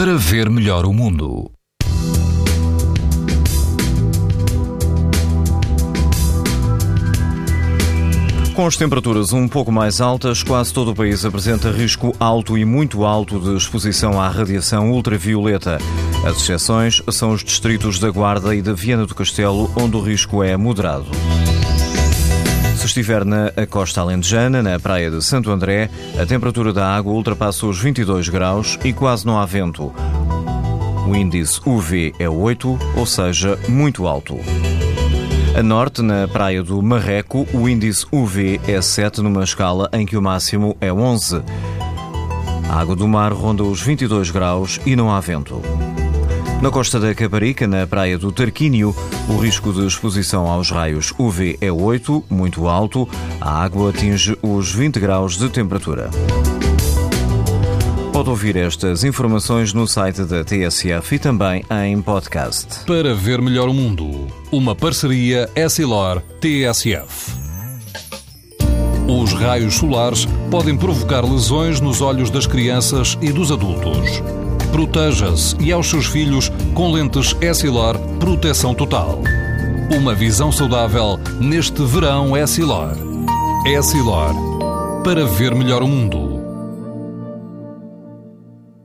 para ver melhor o mundo. Com as temperaturas um pouco mais altas, quase todo o país apresenta risco alto e muito alto de exposição à radiação ultravioleta. As exceções são os distritos da Guarda e da Viana do Castelo, onde o risco é moderado. Estiver na costa alentejana, na praia de Santo André, a temperatura da água ultrapassa os 22 graus e quase não há vento. O índice UV é 8, ou seja, muito alto. A norte, na praia do Marreco, o índice UV é 7 numa escala em que o máximo é 11. A água do mar ronda os 22 graus e não há vento. Na costa da Caparica, na praia do Tarquínio, o risco de exposição aos raios UV é 8, muito alto. A água atinge os 20 graus de temperatura. Pode ouvir estas informações no site da TSF e também em podcast. Para ver melhor o mundo, uma parceria Essilor-TSF. Os raios solares podem provocar lesões nos olhos das crianças e dos adultos. Proteja-se e aos seus filhos com lentes Essilor Proteção Total. Uma visão saudável neste verão Essilor. Essilor. Para ver melhor o mundo.